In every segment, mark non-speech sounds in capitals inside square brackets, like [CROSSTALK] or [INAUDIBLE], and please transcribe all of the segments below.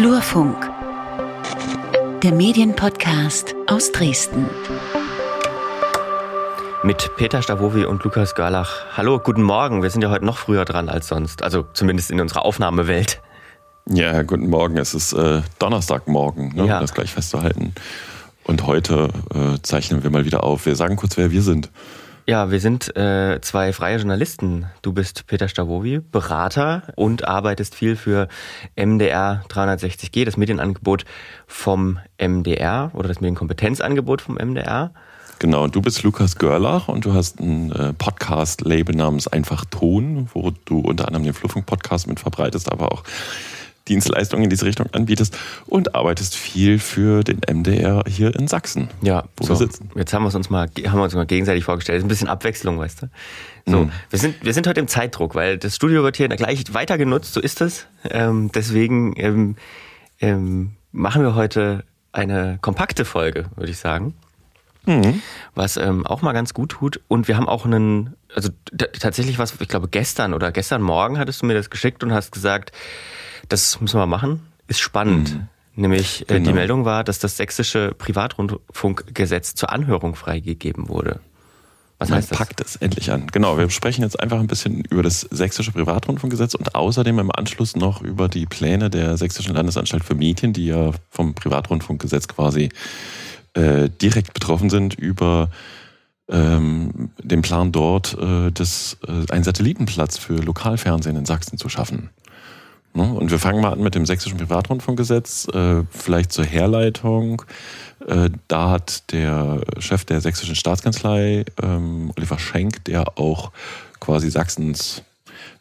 Flurfunk, der Medienpodcast aus Dresden. Mit Peter Stavovi und Lukas Görlach. Hallo, guten Morgen. Wir sind ja heute noch früher dran als sonst. Also zumindest in unserer Aufnahmewelt. Ja, guten Morgen. Es ist äh, Donnerstagmorgen, ne, ja. um das gleich festzuhalten. Und heute äh, zeichnen wir mal wieder auf. Wir sagen kurz, wer wir sind. Ja, wir sind äh, zwei freie Journalisten. Du bist Peter Stavovi, Berater und arbeitest viel für MDR 360G, das Medienangebot vom MDR oder das Medienkompetenzangebot vom MDR. Genau, und du bist Lukas Görlach und du hast ein äh, Podcast-Label namens Einfach Ton, wo du unter anderem den Fluffunk-Podcast mit verbreitest, aber auch Dienstleistungen in diese Richtung anbietest und arbeitest viel für den MDR hier in Sachsen, ja, wo so. wir sitzen. Jetzt haben wir uns mal, haben wir uns mal gegenseitig vorgestellt. Das ist ein bisschen Abwechslung, weißt du. So, mhm. wir sind, wir sind heute im Zeitdruck, weil das Studio wird hier gleich weiter genutzt, so ist es. Ähm, deswegen ähm, ähm, machen wir heute eine kompakte Folge, würde ich sagen. Mhm. Was ähm, auch mal ganz gut tut. Und wir haben auch einen, also tatsächlich was, ich glaube gestern oder gestern Morgen hattest du mir das geschickt und hast gesagt, das müssen wir machen. Ist spannend. Mhm. Nämlich äh, genau. die Meldung war, dass das sächsische Privatrundfunkgesetz zur Anhörung freigegeben wurde. Was Man heißt das? packt es endlich an. Genau, wir sprechen jetzt einfach ein bisschen über das sächsische Privatrundfunkgesetz und außerdem im Anschluss noch über die Pläne der Sächsischen Landesanstalt für Medien, die ja vom Privatrundfunkgesetz quasi äh, direkt betroffen sind, über ähm, den Plan dort, äh, das, äh, einen Satellitenplatz für Lokalfernsehen in Sachsen zu schaffen. Ne? Und wir fangen mal an mit dem sächsischen Privatrundfunkgesetz, äh, vielleicht zur Herleitung. Äh, da hat der Chef der sächsischen Staatskanzlei, ähm, Oliver Schenk, der auch quasi Sachsens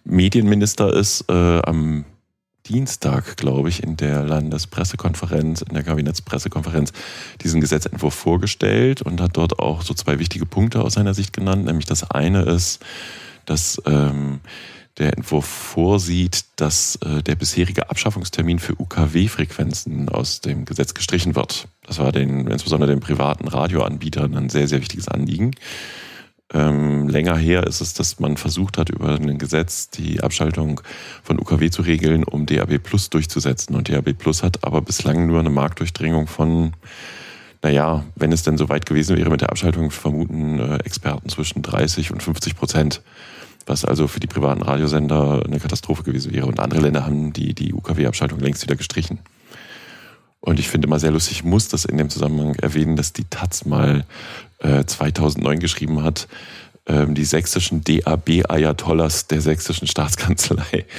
Medienminister ist, äh, am Dienstag, glaube ich, in der Landespressekonferenz, in der Kabinettspressekonferenz, diesen Gesetzentwurf vorgestellt und hat dort auch so zwei wichtige Punkte aus seiner Sicht genannt. Nämlich das eine ist, dass ähm, der Entwurf vorsieht, dass äh, der bisherige Abschaffungstermin für UKW-Frequenzen aus dem Gesetz gestrichen wird. Das war den, insbesondere den privaten Radioanbietern ein sehr, sehr wichtiges Anliegen. Ähm, länger her ist es, dass man versucht hat, über ein Gesetz die Abschaltung von UKW zu regeln, um DAB Plus durchzusetzen. Und DAB Plus hat aber bislang nur eine Marktdurchdringung von, naja, wenn es denn so weit gewesen wäre mit der Abschaltung, vermuten äh, Experten zwischen 30 und 50 Prozent was also für die privaten Radiosender eine Katastrophe gewesen wäre. Und andere Länder haben die, die UKW-Abschaltung längst wieder gestrichen. Und ich finde immer sehr lustig, ich muss das in dem Zusammenhang erwähnen, dass die Taz mal äh, 2009 geschrieben hat, ähm, die sächsischen DAB-Ayatollahs der sächsischen Staatskanzlei. [LAUGHS]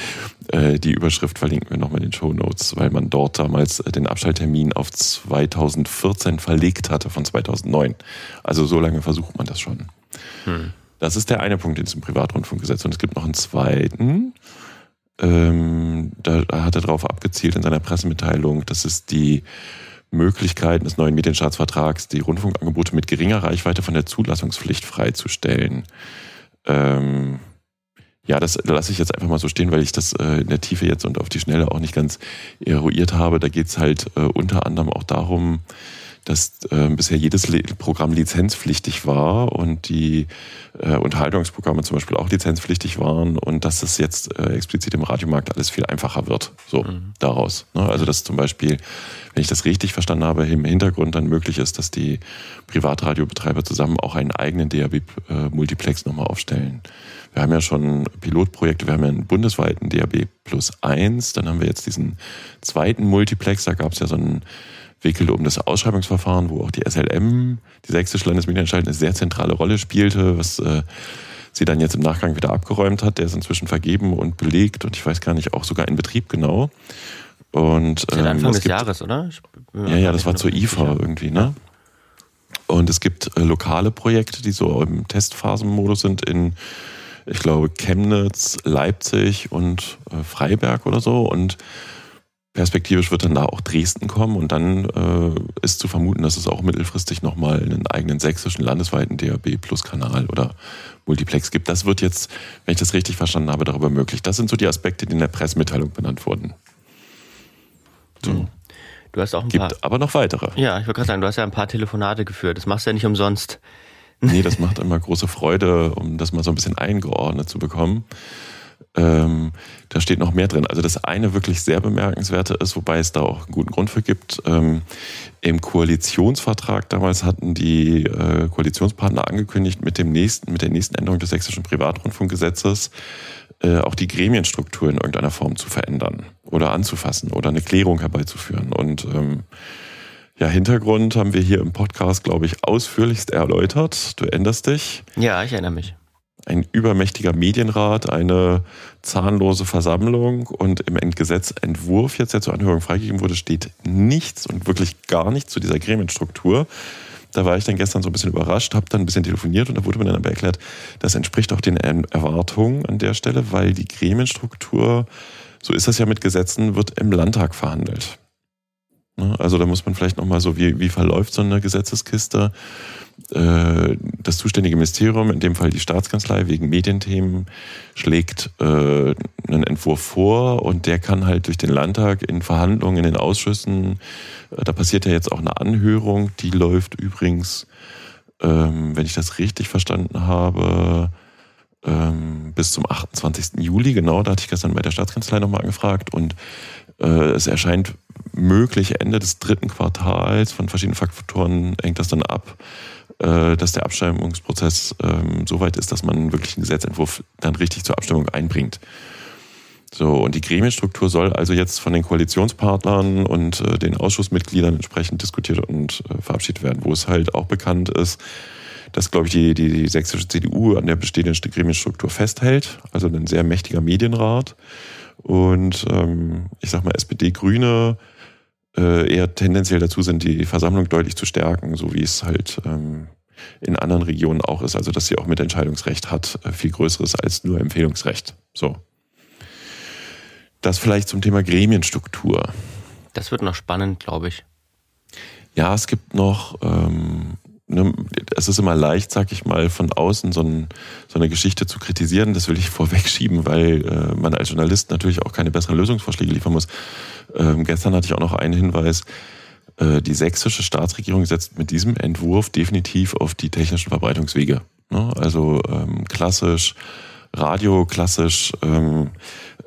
Äh, die Überschrift verlinken wir nochmal in den Show Notes, weil man dort damals den Abschalttermin auf 2014 verlegt hatte von 2009. Also so lange versucht man das schon. Hm. Das ist der eine Punkt in diesem Privatrundfunkgesetz. Und es gibt noch einen zweiten. Ähm, da hat er darauf abgezielt in seiner Pressemitteilung, dass es die Möglichkeiten des neuen Medienstaatsvertrags, die Rundfunkangebote mit geringer Reichweite von der Zulassungspflicht freizustellen. Ähm, ja, das lasse ich jetzt einfach mal so stehen, weil ich das äh, in der Tiefe jetzt und auf die Schnelle auch nicht ganz eruiert habe. Da geht es halt äh, unter anderem auch darum, dass äh, bisher jedes Le Programm lizenzpflichtig war und die äh, Unterhaltungsprogramme zum Beispiel auch lizenzpflichtig waren und dass es jetzt äh, explizit im Radiomarkt alles viel einfacher wird. So mhm. daraus. Ne? Also dass zum Beispiel, wenn ich das richtig verstanden habe, im Hintergrund dann möglich ist, dass die Privatradiobetreiber zusammen auch einen eigenen DAB-Multiplex nochmal aufstellen. Wir haben ja schon Pilotprojekte, wir haben ja einen bundesweiten DAB plus eins, dann haben wir jetzt diesen zweiten Multiplex, da gab es ja so einen wickelte um das Ausschreibungsverfahren, wo auch die SLM, die Sächsische Landesmedienanstalt, eine sehr zentrale Rolle spielte, was äh, sie dann jetzt im Nachgang wieder abgeräumt hat. Der ist inzwischen vergeben und belegt und ich weiß gar nicht, auch sogar in Betrieb genau. Und, ähm, Anfang des gibt, Jahres, oder? ja, ja, das war zur IFA irgendwie, ne? Und es gibt äh, lokale Projekte, die so im Testphasenmodus sind in, ich glaube, Chemnitz, Leipzig und äh, Freiberg oder so. Und Perspektivisch wird dann da auch Dresden kommen und dann äh, ist zu vermuten, dass es auch mittelfristig nochmal einen eigenen sächsischen landesweiten DAB Plus Kanal oder Multiplex gibt. Das wird jetzt, wenn ich das richtig verstanden habe, darüber möglich. Das sind so die Aspekte, die in der Pressemitteilung benannt wurden. So. Hm. Du hast auch ein gibt paar. aber noch weitere. Ja, ich wollte gerade sagen, du hast ja ein paar Telefonate geführt. Das machst du ja nicht umsonst. Nee, das macht immer große Freude, um das mal so ein bisschen eingeordnet zu bekommen. Ähm, da steht noch mehr drin. Also das eine wirklich sehr bemerkenswerte ist, wobei es da auch einen guten Grund für gibt. Ähm, Im Koalitionsvertrag damals hatten die äh, Koalitionspartner angekündigt, mit dem nächsten, mit der nächsten Änderung des sächsischen Privatrundfunkgesetzes äh, auch die Gremienstruktur in irgendeiner Form zu verändern oder anzufassen oder eine Klärung herbeizuführen. Und ähm, ja, Hintergrund haben wir hier im Podcast, glaube ich, ausführlichst erläutert. Du erinnerst dich? Ja, ich erinnere mich. Ein übermächtiger Medienrat, eine zahnlose Versammlung und im Gesetzentwurf jetzt, der zur Anhörung freigegeben wurde, steht nichts und wirklich gar nichts zu dieser Gremienstruktur. Da war ich dann gestern so ein bisschen überrascht, habe dann ein bisschen telefoniert und da wurde mir dann aber erklärt, das entspricht auch den Erwartungen an der Stelle, weil die Gremienstruktur, so ist das ja mit Gesetzen, wird im Landtag verhandelt. Ne? Also da muss man vielleicht nochmal so, wie, wie verläuft so eine Gesetzeskiste? Äh, das zuständige Ministerium, in dem Fall die Staatskanzlei wegen Medienthemen, schlägt äh, einen Entwurf vor und der kann halt durch den Landtag in Verhandlungen in den Ausschüssen, äh, da passiert ja jetzt auch eine Anhörung, die läuft übrigens, ähm, wenn ich das richtig verstanden habe, ähm, bis zum 28. Juli, genau, da hatte ich gestern bei der Staatskanzlei nochmal angefragt und es erscheint möglich Ende des dritten Quartals. Von verschiedenen Faktoren hängt das dann ab, äh, dass der Abstimmungsprozess ähm, so weit ist, dass man wirklich einen Gesetzentwurf dann richtig zur Abstimmung einbringt. So, und die Gremienstruktur soll also jetzt von den Koalitionspartnern und äh, den Ausschussmitgliedern entsprechend diskutiert und äh, verabschiedet werden, wo es halt auch bekannt ist, dass, glaube ich, die, die, die sächsische CDU an der bestehenden Gremienstruktur festhält, also ein sehr mächtiger Medienrat. Und ähm, ich sag mal, SPD, Grüne äh, eher tendenziell dazu sind, die Versammlung deutlich zu stärken, so wie es halt ähm, in anderen Regionen auch ist. Also dass sie auch mit Entscheidungsrecht hat, äh, viel größeres als nur Empfehlungsrecht. So. Das vielleicht zum Thema Gremienstruktur. Das wird noch spannend, glaube ich. Ja, es gibt noch ähm, ne, es ist immer leicht, sag ich mal, von außen so, ein, so eine Geschichte zu kritisieren. Das will ich [LAUGHS] vorwegschieben, weil äh, man als Journalist natürlich auch keine besseren Lösungsvorschläge liefern muss. Ähm, gestern hatte ich auch noch einen Hinweis. Äh, die sächsische Staatsregierung setzt mit diesem Entwurf definitiv auf die technischen Verbreitungswege. Ne? Also ähm, klassisch Radio, klassisch ähm,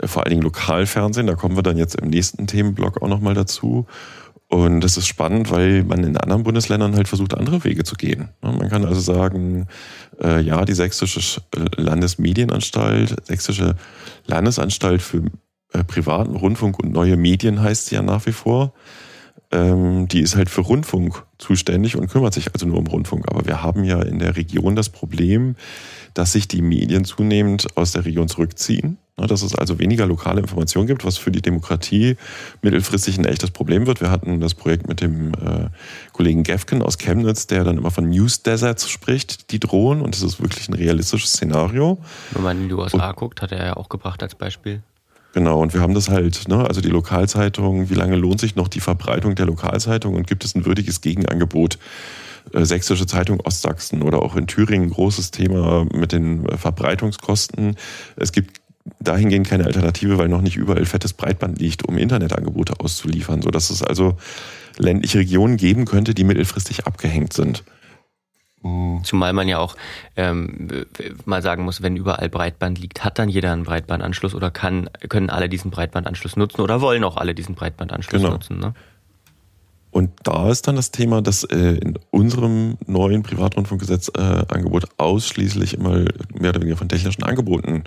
vor allen Dingen Lokalfernsehen. Da kommen wir dann jetzt im nächsten Themenblock auch nochmal dazu. Und das ist spannend, weil man in anderen Bundesländern halt versucht, andere Wege zu gehen. Man kann also sagen, äh, ja, die Sächsische Landesmedienanstalt, Sächsische Landesanstalt für äh, privaten Rundfunk und neue Medien heißt sie ja nach wie vor. Ähm, die ist halt für Rundfunk zuständig und kümmert sich also nur um Rundfunk. Aber wir haben ja in der Region das Problem, dass sich die Medien zunehmend aus der Region zurückziehen Ne, dass es also weniger lokale Informationen gibt, was für die Demokratie mittelfristig ein echtes Problem wird. Wir hatten das Projekt mit dem äh, Kollegen Gefken aus Chemnitz, der dann immer von News Deserts spricht, die drohen. Und das ist wirklich ein realistisches Szenario. Wenn man in die USA und, guckt, hat er ja auch gebracht als Beispiel. Genau, und wir haben das halt, ne, also die Lokalzeitung, wie lange lohnt sich noch die Verbreitung der Lokalzeitung und gibt es ein würdiges Gegenangebot? Äh, Sächsische Zeitung Ostsachsen oder auch in Thüringen großes Thema mit den Verbreitungskosten. Es gibt dahingehend keine Alternative, weil noch nicht überall fettes Breitband liegt, um Internetangebote auszuliefern, sodass es also ländliche Regionen geben könnte, die mittelfristig abgehängt sind. Zumal man ja auch ähm, mal sagen muss, wenn überall Breitband liegt, hat dann jeder einen Breitbandanschluss oder kann, können alle diesen Breitbandanschluss nutzen oder wollen auch alle diesen Breitbandanschluss genau. nutzen. Ne? Und da ist dann das Thema, dass äh, in unserem neuen Privatrundfunkgesetz äh, Angebot ausschließlich immer mehr oder weniger von technischen Angeboten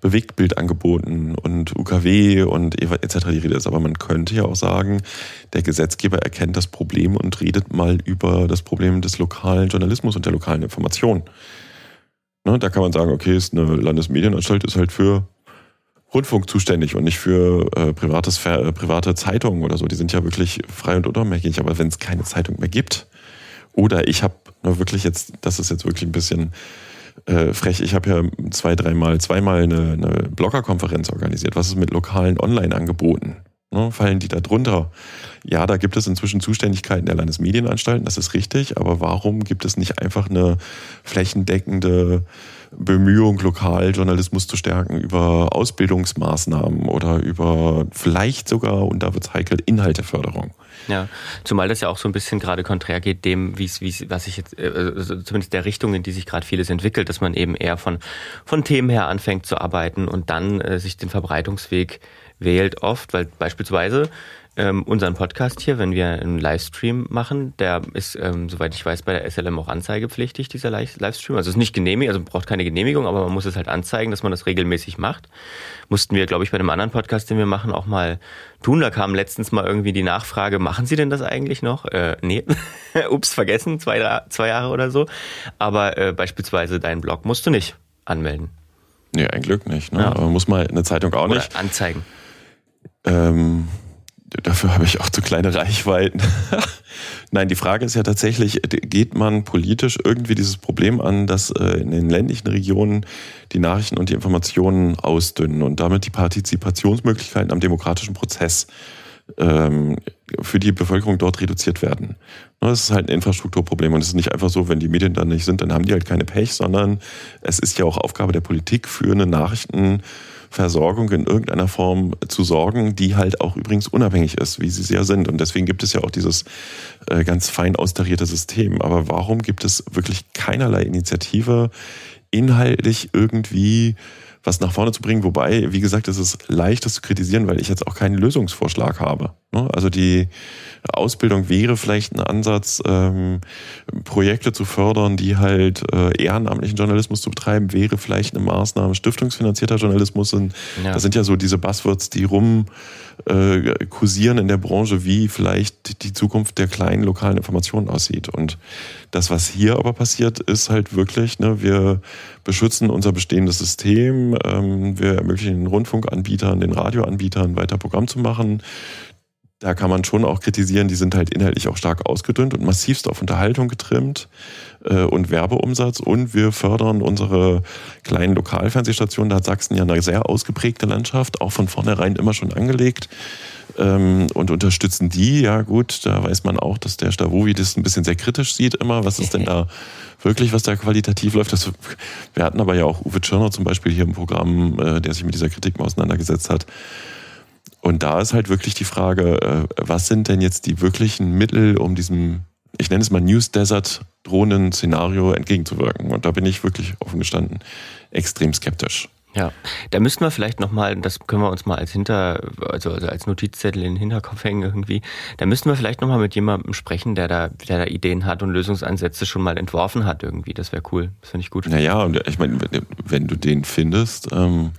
Bewegtbildangeboten und UKW und etc. die Rede ist. Aber man könnte ja auch sagen, der Gesetzgeber erkennt das Problem und redet mal über das Problem des lokalen Journalismus und der lokalen Information. Ne, da kann man sagen, okay, ist eine Landesmedienanstalt ist halt für Rundfunk zuständig und nicht für äh, privates, äh, private Zeitungen oder so. Die sind ja wirklich frei und unabhängig. Aber wenn es keine Zeitung mehr gibt, oder ich habe nur wirklich jetzt, das ist jetzt wirklich ein bisschen äh, frech. Ich habe ja zwei, dreimal, zweimal eine, eine Bloggerkonferenz organisiert. Was ist mit lokalen Online-Angeboten? Ne, fallen die da drunter? ja, da gibt es inzwischen Zuständigkeiten der Landesmedienanstalten, das ist richtig, aber warum gibt es nicht einfach eine flächendeckende Bemühung, Lokaljournalismus zu stärken über Ausbildungsmaßnahmen oder über vielleicht sogar, und da wird es heikel, Inhalteförderung. Ja, zumal das ja auch so ein bisschen gerade konträr geht dem, wie es, was ich jetzt, also zumindest der Richtung, in die sich gerade vieles entwickelt, dass man eben eher von, von Themen her anfängt zu arbeiten und dann äh, sich den Verbreitungsweg wählt oft, weil beispielsweise ähm, unseren Podcast hier, wenn wir einen Livestream machen, der ist, ähm, soweit ich weiß, bei der SLM auch anzeigepflichtig, dieser Livestream. Also es ist nicht genehmigt, also braucht keine Genehmigung, aber man muss es halt anzeigen, dass man das regelmäßig macht. Mussten wir, glaube ich, bei einem anderen Podcast, den wir machen, auch mal tun. Da kam letztens mal irgendwie die Nachfrage, machen Sie denn das eigentlich noch? Äh, nee, [LAUGHS] ups, vergessen, zwei, zwei Jahre oder so. Aber äh, beispielsweise deinen Blog musst du nicht anmelden. Nee, ein Glück nicht. Ne? Ja. Muss mal eine Zeitung auch nicht. Oder anzeigen. Ähm, dafür habe ich auch zu kleine Reichweiten. [LAUGHS] Nein, die Frage ist ja tatsächlich, geht man politisch irgendwie dieses Problem an, dass äh, in den ländlichen Regionen die Nachrichten und die Informationen ausdünnen und damit die Partizipationsmöglichkeiten am demokratischen Prozess ähm, für die Bevölkerung dort reduziert werden. Das ist halt ein Infrastrukturproblem und es ist nicht einfach so, wenn die Medien dann nicht sind, dann haben die halt keine Pech, sondern es ist ja auch Aufgabe der Politik für eine Nachrichten Versorgung in irgendeiner Form zu sorgen, die halt auch übrigens unabhängig ist, wie sie sehr sind. Und deswegen gibt es ja auch dieses äh, ganz fein austarierte System. Aber warum gibt es wirklich keinerlei Initiative, inhaltlich irgendwie was nach vorne zu bringen. Wobei, wie gesagt, es ist leicht, das zu kritisieren, weil ich jetzt auch keinen Lösungsvorschlag habe. Ne? Also die Ausbildung wäre vielleicht ein Ansatz, ähm, Projekte zu fördern, die halt äh, ehrenamtlichen Journalismus zu betreiben, wäre vielleicht eine Maßnahme. Stiftungsfinanzierter Journalismus sind, ja. das sind ja so diese Buzzwords, die rum äh, kursieren in der Branche, wie vielleicht die Zukunft der kleinen lokalen Informationen aussieht. Und das, was hier aber passiert, ist halt wirklich, ne, wir beschützen unser bestehendes System, ähm, wir ermöglichen den Rundfunkanbietern, den Radioanbietern weiter Programm zu machen da kann man schon auch kritisieren, die sind halt inhaltlich auch stark ausgedünnt und massivst auf Unterhaltung getrimmt äh, und Werbeumsatz. Und wir fördern unsere kleinen Lokalfernsehstationen. Da hat Sachsen ja eine sehr ausgeprägte Landschaft, auch von vornherein immer schon angelegt. Ähm, und unterstützen die, ja gut, da weiß man auch, dass der Stavovi das ein bisschen sehr kritisch sieht immer. Was ist denn [LAUGHS] da wirklich, was da qualitativ läuft? Das, wir hatten aber ja auch Uwe Tschirner zum Beispiel hier im Programm, äh, der sich mit dieser Kritik mal auseinandergesetzt hat. Und da ist halt wirklich die Frage, äh, was sind denn jetzt die wirklichen Mittel, um diesem, ich nenne es mal News Desert Drohnen-Szenario entgegenzuwirken? Und da bin ich wirklich offen gestanden extrem skeptisch. Ja, da müssten wir vielleicht nochmal, das können wir uns mal als Hinter, also, also als Notizzettel in den Hinterkopf hängen irgendwie, da müssten wir vielleicht nochmal mit jemandem sprechen, der da, der da Ideen hat und Lösungsansätze schon mal entworfen hat irgendwie. Das wäre cool. Das finde ich gut. Naja, und ich meine, wenn du den findest, ähm,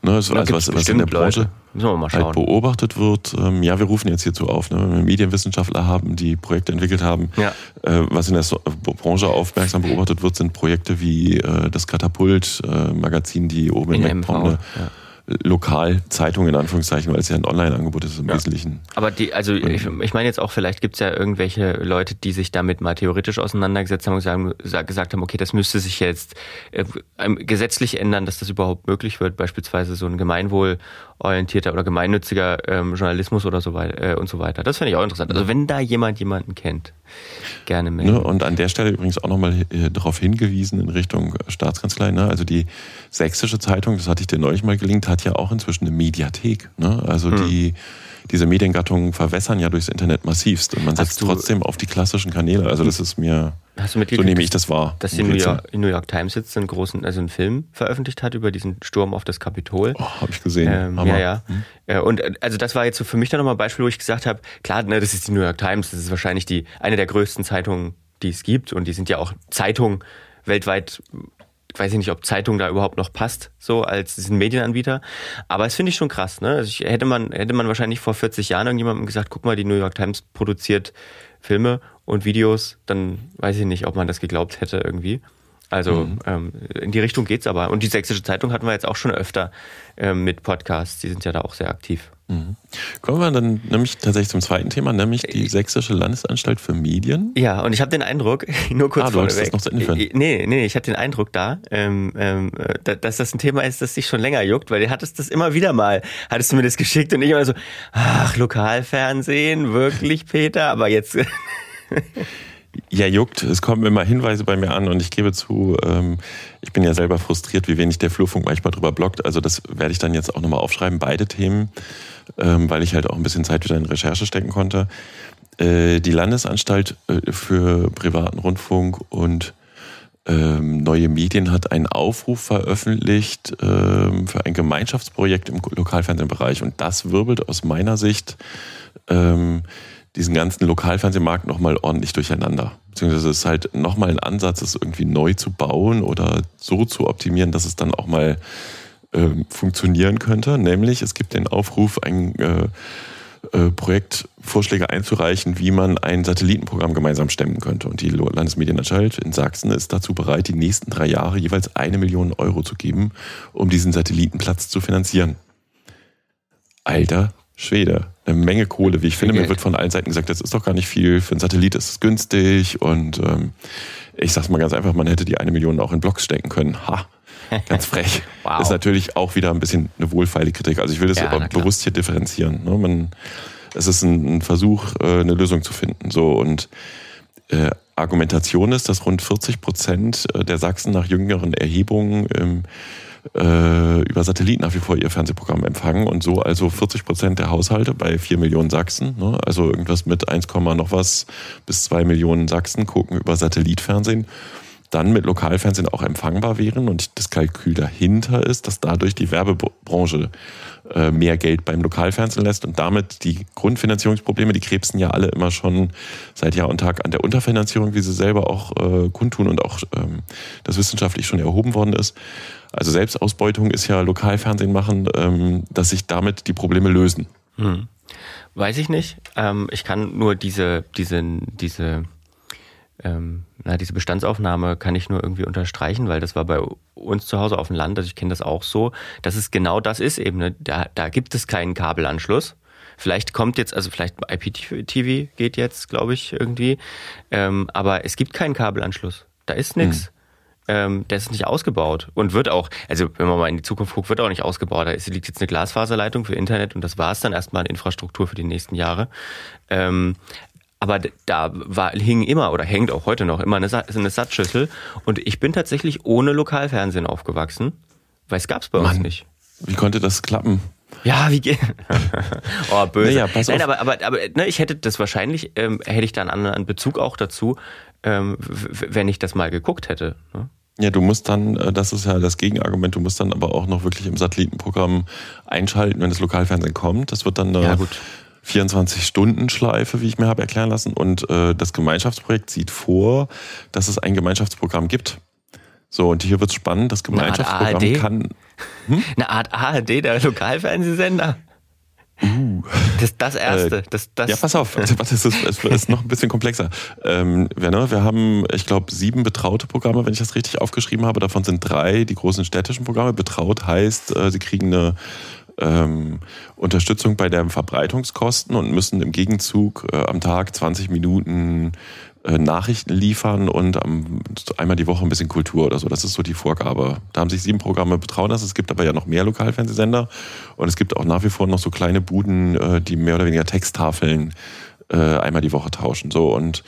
ne, also, also was, was in der Branche. Leute Müssen wir mal schauen. Halt beobachtet wird. Ähm, ja, wir rufen jetzt hierzu auf, ne? wenn wir Medienwissenschaftler haben, die Projekte entwickelt haben. Ja. Äh, was in der so Branche aufmerksam beobachtet wird, sind Projekte wie äh, das Katapult-Magazin, äh, die oben in, in MV. Lokalzeitung in Anführungszeichen, weil es ja ein Online-Angebot ist im ja. Wesentlichen. Aber die, also ich, ich meine jetzt auch, vielleicht gibt es ja irgendwelche Leute, die sich damit mal theoretisch auseinandergesetzt haben und sagen, gesagt haben, okay, das müsste sich jetzt äh, gesetzlich ändern, dass das überhaupt möglich wird, beispielsweise so ein gemeinwohlorientierter oder gemeinnütziger ähm, Journalismus oder so weiter äh, und so weiter. Das finde ich auch interessant. Also wenn da jemand jemanden kennt, gerne melden. Ne, und an der Stelle übrigens auch nochmal äh, darauf hingewiesen in Richtung Staatskanzlei. Ne? Also die Sächsische Zeitung, das hatte ich dir neulich mal gelingt, hat ja auch inzwischen eine Mediathek. Ne? Also hm. die diese Mediengattungen verwässern ja durchs Internet massivst und man setzt trotzdem auf die klassischen Kanäle. Also das ist mir, Hast du so nehme ich das wahr. Dass die New York, New York, Times jetzt einen großen, also einen Film veröffentlicht hat über diesen Sturm auf das Kapitol. Oh, habe ich gesehen. Ähm, ja, ja. Hm. Und äh, also das war jetzt so für mich dann nochmal ein Beispiel, wo ich gesagt habe, klar, ne, das ist die New York Times, das ist wahrscheinlich die eine der größten Zeitungen, die es gibt und die sind ja auch Zeitungen weltweit weiß ich nicht, ob Zeitung da überhaupt noch passt, so als diesen Medienanbieter. Aber es finde ich schon krass, ne? Also ich, hätte man, hätte man wahrscheinlich vor 40 Jahren irgendjemandem gesagt, guck mal, die New York Times produziert Filme und Videos, dann weiß ich nicht, ob man das geglaubt hätte irgendwie. Also mhm. ähm, in die Richtung geht's aber. Und die Sächsische Zeitung hatten wir jetzt auch schon öfter ähm, mit Podcasts, die sind ja da auch sehr aktiv. Mhm. Kommen wir dann nämlich tatsächlich zum zweiten Thema, nämlich die äh, Sächsische Landesanstalt für Medien. Ja, und ich habe den Eindruck, [LAUGHS] nur kurz ah, du das noch zu Ende führen. Nee, nee, ich habe den Eindruck da, ähm, ähm, dass das ein Thema ist, das dich schon länger juckt, weil du hattest das immer wieder mal, hattest du mir das geschickt und ich immer so, ach, Lokalfernsehen, wirklich, Peter, aber jetzt... Ja, juckt. Es kommen immer Hinweise bei mir an und ich gebe zu, ähm, ich bin ja selber frustriert, wie wenig der Flurfunk manchmal drüber blockt. Also das werde ich dann jetzt auch nochmal aufschreiben, beide Themen, ähm, weil ich halt auch ein bisschen Zeit wieder in Recherche stecken konnte. Äh, die Landesanstalt äh, für privaten Rundfunk und ähm, neue Medien hat einen Aufruf veröffentlicht ähm, für ein Gemeinschaftsprojekt im Lokalfernsehbereich und das wirbelt aus meiner Sicht ähm, diesen ganzen Lokalfernsehmarkt nochmal ordentlich durcheinander. Beziehungsweise es ist halt nochmal ein Ansatz, es irgendwie neu zu bauen oder so zu optimieren, dass es dann auch mal äh, funktionieren könnte. Nämlich, es gibt den Aufruf, ein äh, äh, Projektvorschläge einzureichen, wie man ein Satellitenprogramm gemeinsam stemmen könnte. Und die Landesmedienanstalt in Sachsen ist dazu bereit, die nächsten drei Jahre jeweils eine Million Euro zu geben, um diesen Satellitenplatz zu finanzieren. Alter Schwede. Eine Menge Kohle, wie ich finde. Mir wird von allen Seiten gesagt, das ist doch gar nicht viel. Für ein Satellit ist es günstig. Und ähm, ich sag's mal ganz einfach, man hätte die eine Million auch in Blocks stecken können. Ha, ganz frech. [LAUGHS] wow. Ist natürlich auch wieder ein bisschen eine wohlfeile Kritik. Also ich will das ja, bewusst hier differenzieren. Ne? Man, es ist ein, ein Versuch, äh, eine Lösung zu finden. So und äh, Argumentation ist, dass rund 40 Prozent äh, der Sachsen nach jüngeren Erhebungen im äh, über Satellit nach wie vor ihr Fernsehprogramm empfangen und so also 40 Prozent der Haushalte bei 4 Millionen Sachsen, ne, also irgendwas mit 1, noch was bis 2 Millionen Sachsen gucken über Satellitfernsehen dann mit Lokalfernsehen auch empfangbar wären. Und das Kalkül dahinter ist, dass dadurch die Werbebranche äh, mehr Geld beim Lokalfernsehen lässt und damit die Grundfinanzierungsprobleme, die krebsen ja alle immer schon seit Jahr und Tag an der Unterfinanzierung, wie sie selber auch äh, kundtun und auch ähm, das wissenschaftlich schon erhoben worden ist. Also Selbstausbeutung ist ja Lokalfernsehen machen, ähm, dass sich damit die Probleme lösen. Hm. Weiß ich nicht. Ähm, ich kann nur diese, diese, diese, ähm, na, diese Bestandsaufnahme kann ich nur irgendwie unterstreichen, weil das war bei uns zu Hause auf dem Land, also ich kenne das auch so, dass es genau das ist eben. Ne? Da, da gibt es keinen Kabelanschluss. Vielleicht kommt jetzt, also vielleicht IPTV geht jetzt, glaube ich, irgendwie. Ähm, aber es gibt keinen Kabelanschluss. Da ist nichts. Hm ähm, der ist nicht ausgebaut und wird auch, also wenn man mal in die Zukunft guckt, wird auch nicht ausgebaut. Da ist, liegt jetzt eine Glasfaserleitung für Internet und das war es dann erstmal an Infrastruktur für die nächsten Jahre. Ähm, aber da war, hing immer oder hängt auch heute noch immer eine, eine Satzschüssel und ich bin tatsächlich ohne Lokalfernsehen aufgewachsen, weil es gab's bei uns Mann, nicht. Wie konnte das klappen? Ja, wie geht? [LAUGHS] oh, böse. Naja, pass Nein, auf. aber, aber, aber ne, ich hätte das wahrscheinlich, ähm, hätte ich da einen anderen Bezug auch dazu, ähm, wenn ich das mal geguckt hätte. Ne? Ja, du musst dann, äh, das ist ja das Gegenargument, du musst dann aber auch noch wirklich im Satellitenprogramm einschalten, wenn das Lokalfernsehen kommt. Das wird dann eine ja, 24-Stunden-Schleife, wie ich mir habe erklären lassen. Und äh, das Gemeinschaftsprojekt sieht vor, dass es ein Gemeinschaftsprogramm gibt. So, und hier wird es spannend. Das Gemeinschaftsprogramm kann. Hm? Eine Art ARD, der Lokalfernsehsender. Uh. Das, das erste. Äh, das, das ja, pass auf, das ist, das ist noch ein bisschen komplexer. Ähm, wir, ne, wir haben, ich glaube, sieben betraute Programme, wenn ich das richtig aufgeschrieben habe. Davon sind drei die großen städtischen Programme. Betraut heißt, äh, sie kriegen eine ähm, Unterstützung bei den Verbreitungskosten und müssen im Gegenzug äh, am Tag 20 Minuten Nachrichten liefern und um, einmal die Woche ein bisschen Kultur oder so. Das ist so die Vorgabe. Da haben sich sieben Programme betrauen lassen. Es gibt aber ja noch mehr Lokalfernsehsender und es gibt auch nach wie vor noch so kleine Buden, äh, die mehr oder weniger Texttafeln äh, einmal die Woche tauschen. So und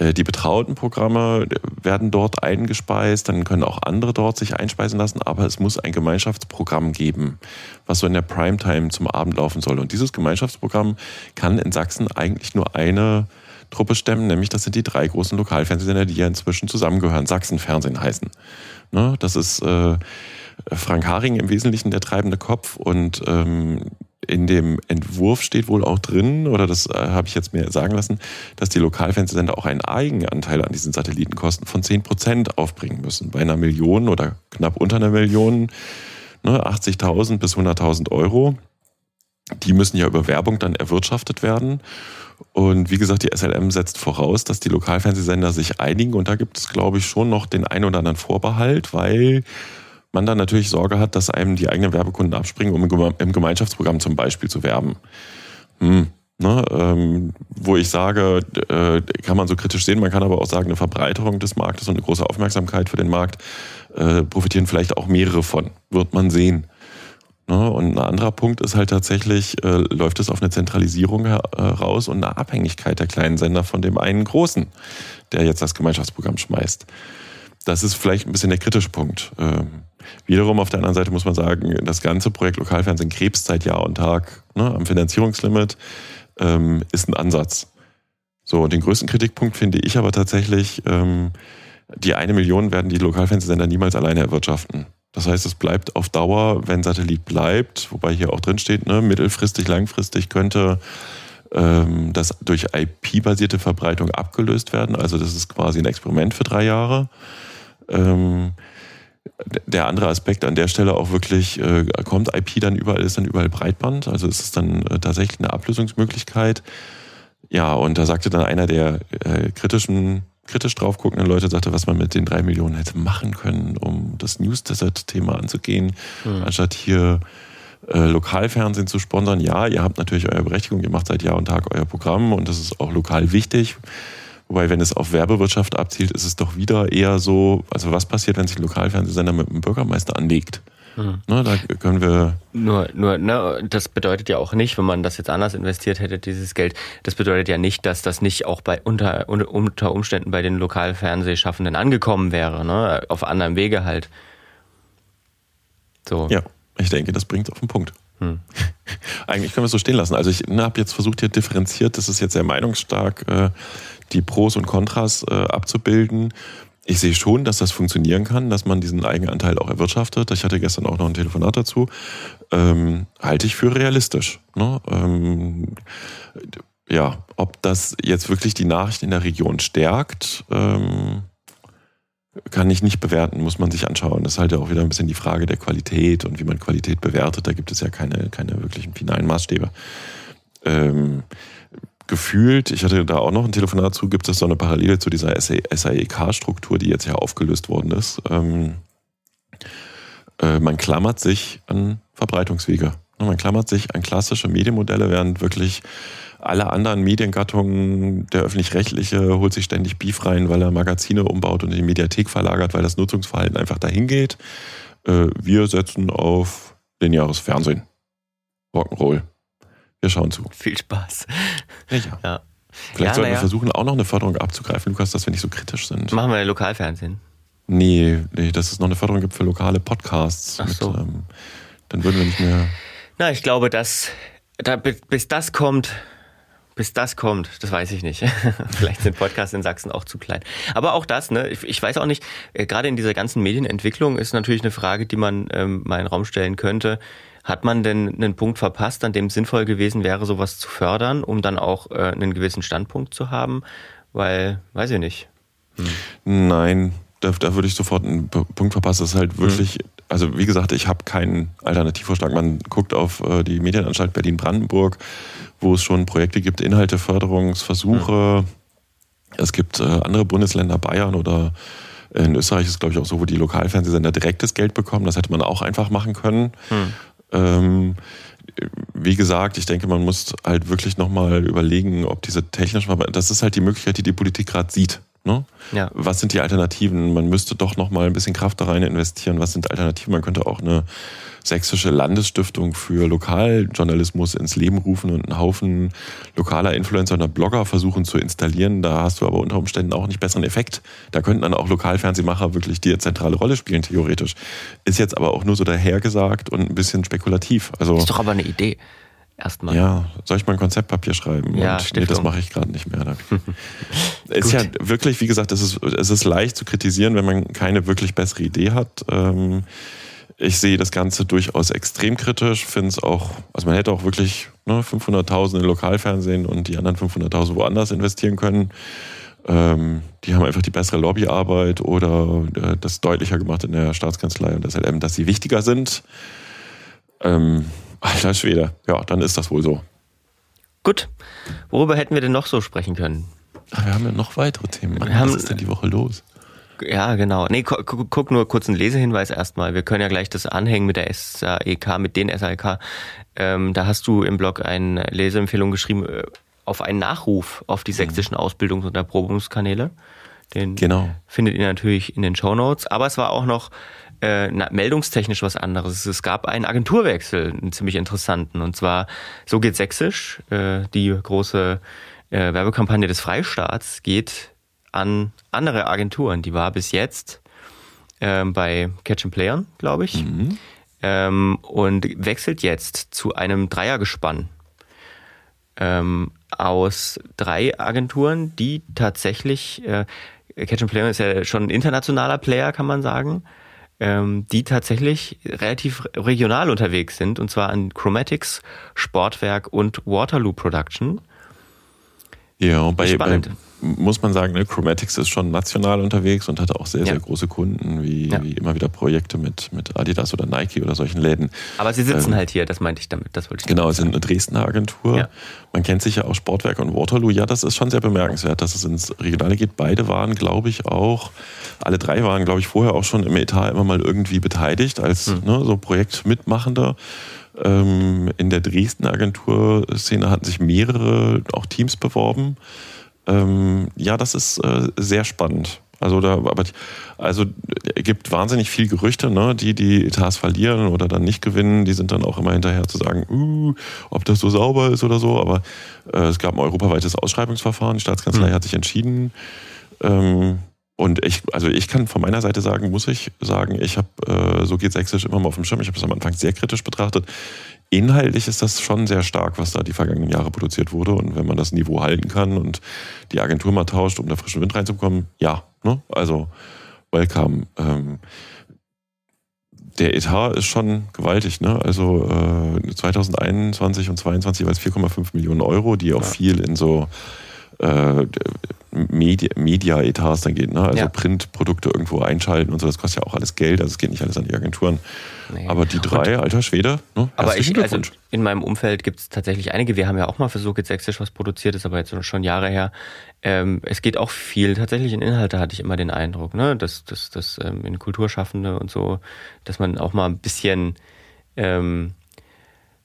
äh, die betrauten Programme werden dort eingespeist, dann können auch andere dort sich einspeisen lassen, aber es muss ein Gemeinschaftsprogramm geben, was so in der Primetime zum Abend laufen soll. Und dieses Gemeinschaftsprogramm kann in Sachsen eigentlich nur eine Truppe stemmen, nämlich das sind die drei großen Lokalfernsehsender, die ja inzwischen zusammengehören, Sachsenfernsehen heißen. Ne? Das ist äh, Frank Haring im Wesentlichen der treibende Kopf und ähm, in dem Entwurf steht wohl auch drin, oder das äh, habe ich jetzt mir sagen lassen, dass die Lokalfernsehsender auch einen Eigenanteil an diesen Satellitenkosten von 10 Prozent aufbringen müssen. Bei einer Million oder knapp unter einer Million, ne, 80.000 bis 100.000 Euro. Die müssen ja über Werbung dann erwirtschaftet werden. Und wie gesagt, die SLM setzt voraus, dass die Lokalfernsehsender sich einigen. Und da gibt es, glaube ich, schon noch den einen oder anderen Vorbehalt, weil man dann natürlich Sorge hat, dass einem die eigenen Werbekunden abspringen, um im Gemeinschaftsprogramm zum Beispiel zu werben. Hm, ne, ähm, wo ich sage, äh, kann man so kritisch sehen, man kann aber auch sagen, eine Verbreiterung des Marktes und eine große Aufmerksamkeit für den Markt äh, profitieren vielleicht auch mehrere von, wird man sehen. Ne, und ein anderer Punkt ist halt tatsächlich, äh, läuft es auf eine Zentralisierung heraus und eine Abhängigkeit der kleinen Sender von dem einen großen, der jetzt das Gemeinschaftsprogramm schmeißt. Das ist vielleicht ein bisschen der kritische Punkt. Ähm, wiederum auf der anderen Seite muss man sagen, das ganze Projekt Lokalfernsehen krebst seit Jahr und Tag ne, am Finanzierungslimit ähm, ist ein Ansatz. So, den größten Kritikpunkt finde ich aber tatsächlich, ähm, die eine Million werden die Lokalfernsehsender niemals alleine erwirtschaften. Das heißt, es bleibt auf Dauer, wenn Satellit bleibt, wobei hier auch drin steht, ne, mittelfristig, langfristig könnte ähm, das durch IP-basierte Verbreitung abgelöst werden. Also das ist quasi ein Experiment für drei Jahre. Ähm, der andere Aspekt an der Stelle auch wirklich, äh, kommt IP dann überall, ist dann überall Breitband, also ist es dann äh, tatsächlich eine Ablösungsmöglichkeit. Ja, und da sagte dann einer der äh, kritischen, kritisch drauf guckenden Leute, sagte, was man mit den drei Millionen hätte machen können, um das News Desert-Thema anzugehen, mhm. anstatt hier äh, Lokalfernsehen zu sponsern. Ja, ihr habt natürlich eure Berechtigung, ihr macht seit Jahr und Tag euer Programm und das ist auch lokal wichtig. Wobei, wenn es auf Werbewirtschaft abzielt, ist es doch wieder eher so, also was passiert, wenn sich ein Lokalfernsehsender mit einem Bürgermeister anlegt? Mhm. Ne, da können wir. Nur, nur, ne, das bedeutet ja auch nicht, wenn man das jetzt anders investiert hätte, dieses Geld, das bedeutet ja nicht, dass das nicht auch bei unter, unter Umständen bei den Lokalfernsehschaffenden angekommen wäre, ne? Auf anderem Wege halt. So. Ja, ich denke, das bringt es auf den Punkt. Hm. [LAUGHS] Eigentlich können wir es so stehen lassen. Also ich ne, habe jetzt versucht, hier differenziert, das ist jetzt sehr meinungsstark, äh, die Pros und Kontras äh, abzubilden. Ich sehe schon, dass das funktionieren kann, dass man diesen Eigenanteil auch erwirtschaftet. Ich hatte gestern auch noch ein Telefonat dazu. Ähm, halte ich für realistisch. Ne? Ähm, ja, ob das jetzt wirklich die Nachricht in der Region stärkt, ähm, kann ich nicht bewerten, muss man sich anschauen. Das ist halt ja auch wieder ein bisschen die Frage der Qualität und wie man Qualität bewertet. Da gibt es ja keine, keine wirklichen finalen Maßstäbe. Ähm, gefühlt, ich hatte da auch noch ein Telefonat zu, gibt es so eine Parallele zu dieser SAEK-Struktur, die jetzt ja aufgelöst worden ist. Ähm, äh, man klammert sich an Verbreitungswege. Man klammert sich an klassische Medienmodelle, während wirklich alle anderen Mediengattungen, der öffentlich-rechtliche holt sich ständig Beef rein, weil er Magazine umbaut und in die Mediathek verlagert, weil das Nutzungsverhalten einfach dahin geht. Äh, wir setzen auf lineares Fernsehen. Rock'n'Roll. Wir schauen zu. Viel Spaß. Ja. ja. Vielleicht ja, sollten wir versuchen, auch noch eine Förderung abzugreifen, Lukas, dass wir nicht so kritisch sind. Machen wir Lokalfernsehen. Nee, nee, dass es noch eine Förderung gibt für lokale Podcasts. Ach so. Mit, ähm, dann würden wir nicht mehr. Na, ich glaube, dass da, bis das kommt, bis das kommt, das weiß ich nicht. [LAUGHS] Vielleicht sind Podcasts in Sachsen auch zu klein. Aber auch das, ne, ich, ich weiß auch nicht, äh, gerade in dieser ganzen Medienentwicklung ist natürlich eine Frage, die man ähm, mal in den Raum stellen könnte. Hat man denn einen Punkt verpasst, an dem es sinnvoll gewesen wäre, sowas zu fördern, um dann auch äh, einen gewissen Standpunkt zu haben? Weil, weiß ich nicht. Hm. Nein, da, da würde ich sofort einen Punkt verpassen. Das ist halt wirklich, hm. also wie gesagt, ich habe keinen Alternativvorschlag. Man guckt auf äh, die Medienanstalt Berlin-Brandenburg, wo es schon Projekte gibt, Inhalteförderungsversuche. Hm. Es gibt äh, andere Bundesländer, Bayern oder in Österreich ist es, glaube ich, auch so, wo die Lokalfernsehsender direktes Geld bekommen. Das hätte man auch einfach machen können. Hm. Ähm, wie gesagt, ich denke, man muss halt wirklich nochmal überlegen, ob diese technischen, das ist halt die Möglichkeit, die die Politik gerade sieht. Ne? Ja. Was sind die Alternativen? Man müsste doch nochmal ein bisschen Kraft da rein investieren. Was sind Alternativen? Man könnte auch eine sächsische Landesstiftung für Lokaljournalismus ins Leben rufen und einen Haufen lokaler Influencer und Blogger versuchen zu installieren. Da hast du aber unter Umständen auch nicht besseren Effekt. Da könnten dann auch Lokalfernsehmacher wirklich die zentrale Rolle spielen, theoretisch. Ist jetzt aber auch nur so dahergesagt und ein bisschen spekulativ. Also, ist doch aber eine Idee. Erstmal. Ja, soll ich mal ein Konzeptpapier schreiben? Ja, und, nee, das mache ich gerade nicht mehr. [LAUGHS] ist ja wirklich, wie gesagt, es ist, es ist leicht zu kritisieren, wenn man keine wirklich bessere Idee hat. Ähm, ich sehe das Ganze durchaus extrem kritisch, finde es auch, also man hätte auch wirklich ne, 500.000 in Lokalfernsehen und die anderen 500.000 woanders investieren können. Ähm, die haben einfach die bessere Lobbyarbeit oder äh, das deutlicher gemacht in der Staatskanzlei und das LM, dass sie wichtiger sind. Ähm, alter Schwede, ja, dann ist das wohl so. Gut, worüber hätten wir denn noch so sprechen können? Ach, wir haben ja noch weitere Themen. Mann, was ist denn die Woche los? Ja, genau. Nee, guck, guck nur kurz einen Lesehinweis erstmal. Wir können ja gleich das anhängen mit der SAEK, mit den SAEK. Ähm, da hast du im Blog eine Leseempfehlung geschrieben äh, auf einen Nachruf auf die mhm. sächsischen Ausbildungs- und Erprobungskanäle. Den genau. findet ihr natürlich in den Show Notes. Aber es war auch noch äh, na, meldungstechnisch was anderes. Es gab einen Agenturwechsel, einen ziemlich interessanten. Und zwar So geht Sächsisch, äh, die große äh, Werbekampagne des Freistaats, geht an andere Agenturen. Die war bis jetzt ähm, bei Catch and Playern, glaube ich. Mhm. Ähm, und wechselt jetzt zu einem Dreiergespann ähm, aus drei Agenturen, die tatsächlich, äh, Catch and Player ist ja schon ein internationaler Player, kann man sagen, ähm, die tatsächlich relativ regional unterwegs sind, und zwar an Chromatics, Sportwerk und Waterloo Production. Ja, bei, bei, muss man sagen, ne, Chromatics ist schon national unterwegs und hat auch sehr, sehr große Kunden, wie, ja. wie, immer wieder Projekte mit, mit Adidas oder Nike oder solchen Läden. Aber sie sitzen ähm, halt hier, das meinte ich damit, das wollte ich Genau, sie sind eine Dresdner Agentur. Ja. Man kennt sich ja auch Sportwerk und Waterloo. Ja, das ist schon sehr bemerkenswert, dass es ins Regionale geht. Beide waren, glaube ich, auch, alle drei waren, glaube ich, vorher auch schon im Etat immer mal irgendwie beteiligt als hm. ne, so Projektmitmachender. Ähm, in der Dresdner Agenturszene hatten sich mehrere auch Teams beworben. Ähm, ja, das ist äh, sehr spannend. Also da, aber also es gibt wahnsinnig viel Gerüchte, ne? die die Etats verlieren oder dann nicht gewinnen, die sind dann auch immer hinterher zu sagen, uh, ob das so sauber ist oder so. Aber äh, es gab ein europaweites Ausschreibungsverfahren, die Staatskanzlei mhm. hat sich entschieden. Ähm, und ich, also ich kann von meiner Seite sagen, muss ich sagen, ich habe, äh, so geht Sächsisch immer mal auf dem Schirm. Ich habe es am Anfang sehr kritisch betrachtet inhaltlich ist das schon sehr stark, was da die vergangenen Jahre produziert wurde. Und wenn man das Niveau halten kann und die Agentur mal tauscht, um da frischen Wind reinzukommen, ja, ne? also welcome. Ähm, der Etat ist schon gewaltig, ne? Also äh, 2021 und 2022 jeweils 4,5 Millionen Euro, die auch ja. viel in so äh, Media-Etats dann geht, ne? Also ja. Printprodukte irgendwo einschalten und so, das kostet ja auch alles Geld, also es geht nicht alles an die Agenturen. Nee. Aber die drei, und, alter Schwede, ne? Aber ich, also in meinem Umfeld gibt es tatsächlich einige. Wir haben ja auch mal für So geht Sächsisch was produziert, ist aber jetzt schon Jahre her. Ähm, es geht auch viel tatsächlich in Inhalte, hatte ich immer den Eindruck, ne? Dass, dass, dass ähm, in Kulturschaffende und so, dass man auch mal ein bisschen ähm,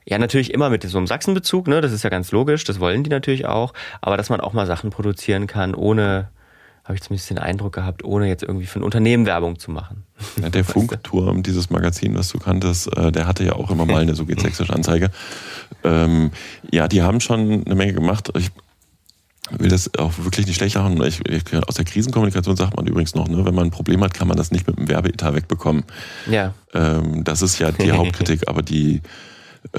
ja, natürlich immer mit so einem Sachsenbezug, ne? Das ist ja ganz logisch, das wollen die natürlich auch, aber dass man auch mal Sachen produzieren kann, ohne habe ich zumindest den Eindruck gehabt, ohne jetzt irgendwie für ein Unternehmen Werbung zu machen. [LAUGHS] Ja, der Funkturm, dieses Magazin, was du kanntest, äh, der hatte ja auch immer mal eine so geht sächsische Anzeige. Ähm, ja, die haben schon eine Menge gemacht. Ich will das auch wirklich nicht schlecht machen. Ich, ich, aus der Krisenkommunikation sagt man übrigens noch, ne, wenn man ein Problem hat, kann man das nicht mit einem Werbeetat wegbekommen. Ja. Ähm, das ist ja die [LAUGHS] Hauptkritik, aber die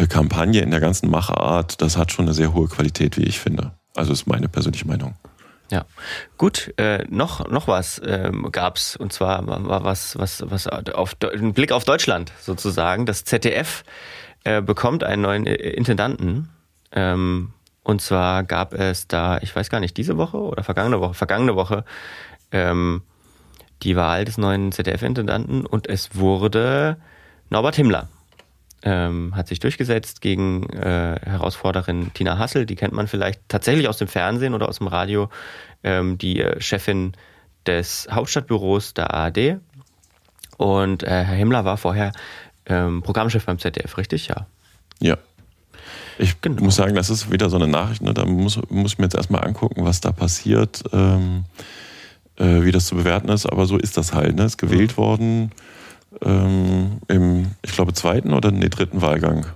Kampagne in der ganzen Machart, das hat schon eine sehr hohe Qualität, wie ich finde. Also ist meine persönliche Meinung. Ja, gut. Äh, noch noch was ähm, gab's und zwar war was was was auf ein Blick auf Deutschland sozusagen. Das ZDF äh, bekommt einen neuen äh, Intendanten. Ähm, und zwar gab es da, ich weiß gar nicht, diese Woche oder vergangene Woche, vergangene Woche ähm, die Wahl des neuen ZDF-Intendanten und es wurde Norbert Himmler ähm, hat sich durchgesetzt gegen äh, Herausforderin Tina Hassel, die kennt man vielleicht tatsächlich aus dem Fernsehen oder aus dem Radio, ähm, die äh, Chefin des Hauptstadtbüros der ARD. Und äh, Herr Himmler war vorher ähm, Programmchef beim ZDF, richtig? Ja. Ja. Ich genau. muss sagen, das ist wieder so eine Nachricht, ne? da muss, muss ich mir jetzt erstmal angucken, was da passiert, ähm, äh, wie das zu bewerten ist, aber so ist das halt. Ne? Ist gewählt mhm. worden ähm, im, ich glaube, zweiten oder nee, dritten Wahlgang.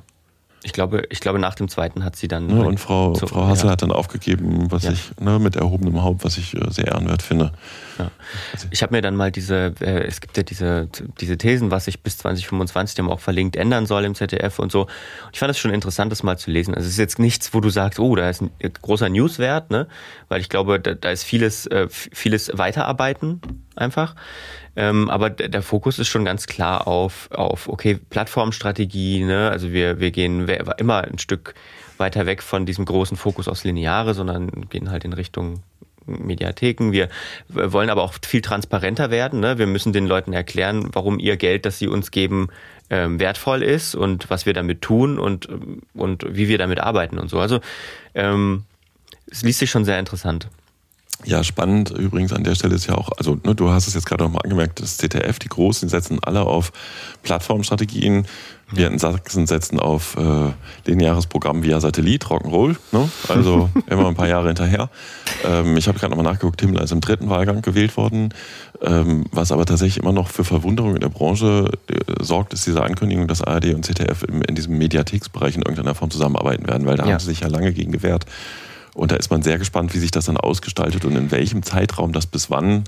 Ich glaube, ich glaube, nach dem zweiten hat sie dann. Ne, und Frau, so, Frau Hassel ja. hat dann aufgegeben, was ja. ich, ne, mit erhobenem Haupt, was ich äh, sehr ehrenwert finde. Ja. Ich habe mir dann mal diese, äh, es gibt ja diese, diese Thesen, was sich bis 2025, die haben auch verlinkt, ändern soll im ZDF und so. Ich fand es schon interessant, das mal zu lesen. Also es ist jetzt nichts, wo du sagst, oh, da ist ein großer Newswert, ne? Weil ich glaube, da, da ist vieles, äh, vieles Weiterarbeiten einfach. Ähm, aber der Fokus ist schon ganz klar auf, auf okay, Plattformstrategie, ne? Also wir, wir gehen immer ein Stück weiter weg von diesem großen Fokus aufs Lineare, sondern gehen halt in Richtung Mediatheken. Wir wollen aber auch viel transparenter werden. Ne? Wir müssen den Leuten erklären, warum ihr Geld, das sie uns geben, ähm, wertvoll ist und was wir damit tun und, und wie wir damit arbeiten und so. Also ähm, es liest sich schon sehr interessant. Ja, spannend übrigens an der Stelle ist ja auch, also ne, du hast es jetzt gerade nochmal angemerkt, das CTF, die Großen, die setzen alle auf Plattformstrategien. Wir in Sachsen setzen auf äh, lineares Programm via Satellit, Rock'n'Roll, ne? also [LAUGHS] immer ein paar Jahre hinterher. Ähm, ich habe gerade nochmal nachgeguckt, Himmler ist im dritten Wahlgang gewählt worden. Ähm, was aber tatsächlich immer noch für Verwunderung in der Branche äh, sorgt, ist diese Ankündigung, dass ARD und ZDF in, in diesem Mediatheksbereich in irgendeiner Form zusammenarbeiten werden, weil da ja. haben sie sich ja lange gegen gewehrt. Und da ist man sehr gespannt, wie sich das dann ausgestaltet und in welchem Zeitraum das bis wann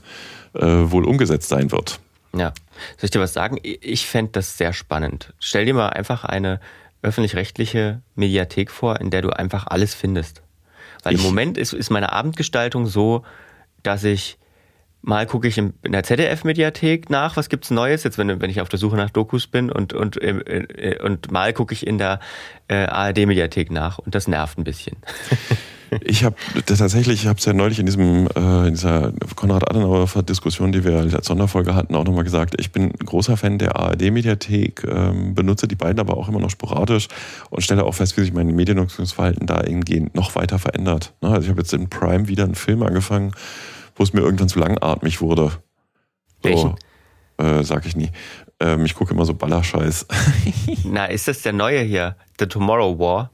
äh, wohl umgesetzt sein wird. Ja, soll ich dir was sagen? Ich fände das sehr spannend. Stell dir mal einfach eine öffentlich-rechtliche Mediathek vor, in der du einfach alles findest. Weil ich im Moment ist, ist meine Abendgestaltung so, dass ich mal gucke ich in, der ZDF-Mediathek nach, was gibt's Neues, jetzt wenn, wenn ich auf der Suche nach Dokus bin und, und, äh, äh und mal gucke ich in der äh, ARD-Mediathek nach und das nervt ein bisschen. [LAUGHS] Ich habe tatsächlich, ich habe es ja neulich in diesem äh, in dieser Konrad-Adenauer-Diskussion, die wir als Sonderfolge hatten, auch nochmal gesagt. Ich bin ein großer Fan der ARD-Mediathek, ähm, benutze die beiden aber auch immer noch sporadisch und stelle auch fest, wie sich mein Mediennutzungsverhalten da hingehend noch weiter verändert. Ne, also ich habe jetzt in Prime wieder einen Film angefangen, wo es mir irgendwann zu langatmig wurde. Welchen? So, äh, sag ich nie. Ähm, ich gucke immer so Ballerscheiß. [LAUGHS] Na, ist das der neue hier? The Tomorrow War?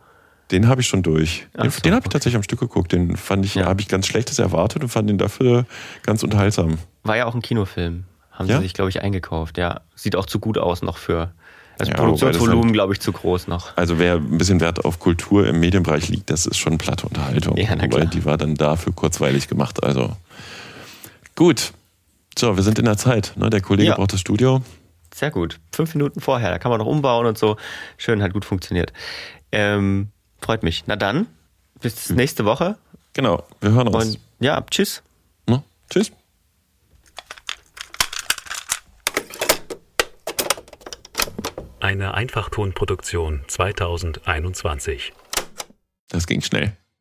Den habe ich schon durch. Den, so, den habe ich tatsächlich am Stück geguckt. Den fand ich, ja. habe ich ganz Schlechtes erwartet und fand den dafür ganz unterhaltsam. War ja auch ein Kinofilm. Haben ja? sie sich, glaube ich, eingekauft. Ja, sieht auch zu gut aus noch für. Also ja, Produktionsvolumen, halt, glaube ich, zu groß noch. Also wer ein bisschen Wert auf Kultur im Medienbereich liegt, das ist schon platte Unterhaltung. Ja, na klar. Weil die war dann dafür kurzweilig gemacht. Also gut. So, wir sind in der Zeit. Ne? Der Kollege ja. braucht das Studio. Sehr gut. Fünf Minuten vorher. Da kann man noch umbauen und so. Schön, hat gut funktioniert. Ähm, Freut mich. Na dann, bis hm. nächste Woche. Genau, wir hören uns. Und ja, tschüss. No, tschüss. Eine Einfachtonproduktion 2021. Das ging schnell.